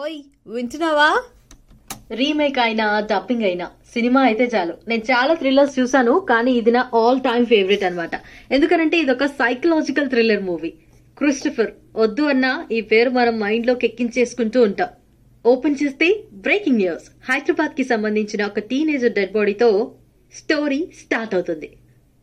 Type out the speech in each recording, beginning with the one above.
ఓయ్ వింటున్నావా? రీమేక్ అయినా డబ్బింగ్ అయినా సినిమా అయితే చాలు. నేను చాలా థ్రిల్లర్స్ చూసాను కానీ ఇది నా ఆల్ టైమ్ ఫేవరెట్ అనమాట ఎందుకనంటే ఇది ఒక సైకలాజికల్ థ్రిల్లర్ మూవీ క్రిస్టఫర్ వద్దు అన్నా ఈ పేరు మనం మైండ్లోకి ఎక్కించేసుకుంటూ ఉంటాం. ఓపెన్ చేస్తే బ్రేకింగ్ న్యూస్ హైదరాబాద్కి సంబంధించిన ఒక టీనేజర్ డెడ్ బాడీతో స్టోరీ స్టార్ట్ అవుతుంది.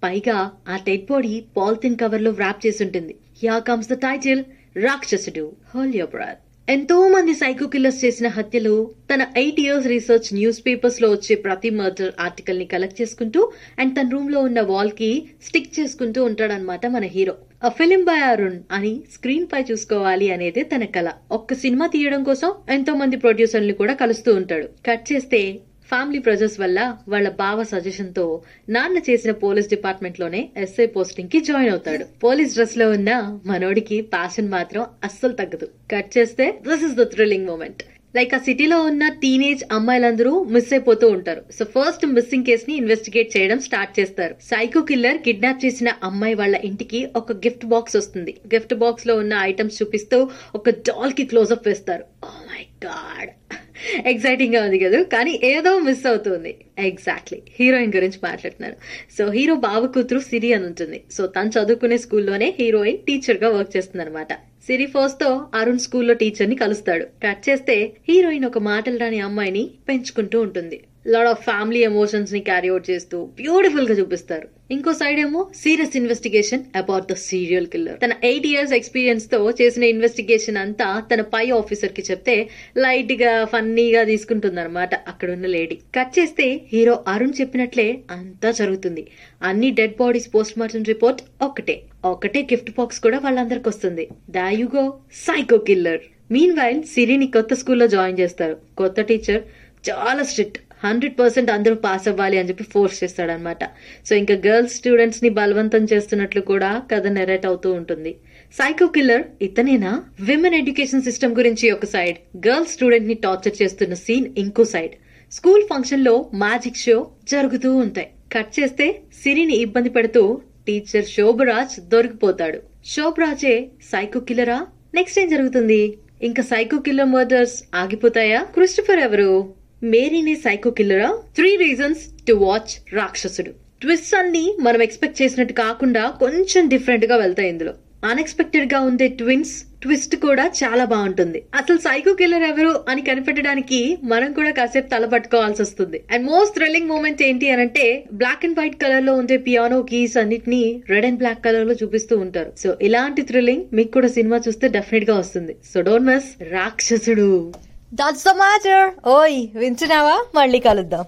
పైగా ఆ డెడ్ బాడీ పాలిథిన్ కవర్లో వ్రాప్ చేసి ఉంటుంది. Yeah comes the title Rakshasudu hold your breath ఎంతో మంది సైకో కిల్లర్స్ చేసిన హత్యలు తన ఎయిట్ ఇయర్స్ రీసెర్చ్ న్యూస్ పేపర్స్లో వచ్చే ప్రతి మర్డర్ ఆర్టికల్ని కలెక్ట్ చేసుకుంటూ అండ్ తన రూమ్లో ఉన్న వాల్కి స్టిక్ చేసుకుంటూ ఉంటాడనమాట మన hero. A film by Arun అని స్క్రీన్ పై చూసుకోవాలి అనేది తన కళ ఒక్క సినిమా తీయడం కోసం ఎంతో మంది ప్రొడ్యూసర్లు కూడా కలుస్తూ ఉంటాడు. కట్ చేస్తే ఫ్యామిలీ ప్రెజర్స్ వల్ల వాళ్ళ బావ సజెషన్తో నాన్న చేసిన పోలీస్ డిపార్ట్మెంట్లోనే ఎస్ఐ పోస్టింగ్కి జాయిన్ అవుతాడు. పోలీస్ డ్రెస్లో ఉన్న మనోడికి ప్యాషన్ మాత్రం అస్సలు తగ్గదు. కట్ చేస్తే this is the thrilling moment like ఆ సిటీలో ఉన్న టీనేజ్ అమ్మాయిలందరూ మిస్ అయిపోతూ ఉంటారు. సో ఫస్ట్ మిస్సింగ్ కేస్ని ఇన్వెస్టిగేట్ చేయడం స్టార్ట్ చేస్తారు. సైకో కిల్లర్ కిడ్నాప్ చేసిన అమ్మాయి వాళ్ళ ఇంటికి ఒక గిఫ్ట్ బాక్స్ వస్తుంది. గిఫ్ట్ బాక్స్లో ఉన్న ఐటమ్స్ చూపిస్తూ ఒక డాల్కి క్లోజ్అప్ వేస్తారు. ఓ మై గాడ్ ఎక్సైటింగ్గా ఉంది కదా? కానీ ఏదో మిస్ అవుతుంది. ఎగ్జాక్ట్లీ హీరోయిన్ గురించి మాట్లాడుతున్నారు. సో హీరో బావ కూతురు సిరి అని ఉంటుంది. సో తను చదువుకునే స్కూల్లోనే హీరోయిన్ టీచర్గా వర్క్ చేస్తుంది అనమాట సిరి ఫోర్స్తో అరుణ్ స్కూల్లో టీచర్ని కలుస్తాడు. కట్ చేస్తే హీరోయిన్ ఒక మాటలు రాని అమ్మాయిని పెంచుకుంటూ ఉంటుంది. లాడ్ ఆఫ్ ఫ్యామిలీ ఎమోషన్స్ని క్యారీ అవుట్ చేస్తూ బ్యూటిఫుల్గా చూపిస్తారు. ఇంకో సైడ్ ఏమో serious investigation about the serial killer తన ఎయిట్ ఇయర్స్ ఎక్స్పీరియన్స్తో చేసిన ఇన్వెస్టిగేషన్ అంతా తన పై ఆఫీసర్కి చెప్తే లైట్గా ఫన్నీగా తీసుకుంటుంది అనమాట అక్కడ ఉన్న లేడీ కట్ చేస్తే హీరో అరుణ్ చెప్పినట్లే అంతా జరుగుతుంది. అన్ని dead bodies post mortem report ఒకటే. ఒకటే గిఫ్ట్ బాక్స్ కూడా వాళ్ళందరికి వస్తుంది. దాయుగో సైకో కిల్లర్ మీన్ వైల్ సిరిని కొత్త స్కూల్లో జాయిన్ చేస్తారు. కొత్త టీచర్ చాలా స్ట్రిక్ట్ హండ్రెడ్ పర్సెంట్ అందరూ పాస్ అవ్వాలి అని చెప్పి ఫోర్స్ చేస్తాడనమాట సో ఇంకా గర్ల్స్ స్టూడెంట్స్ని బలవంతం చేస్తున్నట్లు కూడా కథ నెరేట్ అవుతూ ఉంటుంది. సైకో కిల్లర్ ఇతనేనా? విమెన్ ఎడ్యుకేషన్ సిస్టమ్ గురించి ఒక సైడ్ గర్ల్స్ స్టూడెంట్ని టార్చర్ చేస్తున్న సీన్ ఇంకో సైడ్ స్కూల్ ఫంక్షన్లో మ్యాజిక్ షో జరుగుతూ ఉంటాయి. కట్ చేస్తే సిరిని ఇబ్బంది పెడుతూ టీచర్ శోభరాజ్ దొరికిపోతాడు. శోభరాజే సైకో కిల్లరా నెక్స్ట్ ఏం జరుగుతుంది? ఇంకా సైకో కిల్లర్ మర్డర్స్ ఆగిపోతాయా? క్రిస్టఫర్ ఎవరు? మేరీని psycho కిల్లరా? Three reasons to watch Rakshasudu. Twist అన్ని మనం ఎక్స్పెక్ట్ చేసినట్టు కాకుండా కొంచెం డిఫరెంట్గా వెళ్తాయి ఇందులో. అన్ఎక్స్పెక్టెడ్గా ఉండే ట్విన్స్ ట్విస్ట్ కూడా చాలా బాగుంటుంది. అసలు సైకో కిల్లర్ ఎవరు అని కనిపెట్టడానికి మనం కూడా కాసేపు తల పట్టుకోవాల్సి వస్తుంది. అండ్ మోస్ట్ థ్రిల్లింగ్ మూమెంట్ ఏంటి అని అంటే బ్లాక్ అండ్ వైట్ కలర్లో ఉండే పియానో కీస్ అన్నిటిని రెడ్ అండ్ బ్లాక్ కలర్లో చూపిస్తూ ఉంటారు. సో ఇలాంటి థ్రిల్లింగ్ మీకు కూడా సినిమా చూస్తే డెఫినెట్గా వస్తుంది. So don't miss Rakshasudu. That's the matter ఓయ్ వింటున్నావా? మళ్ళీ కలుద్దాం.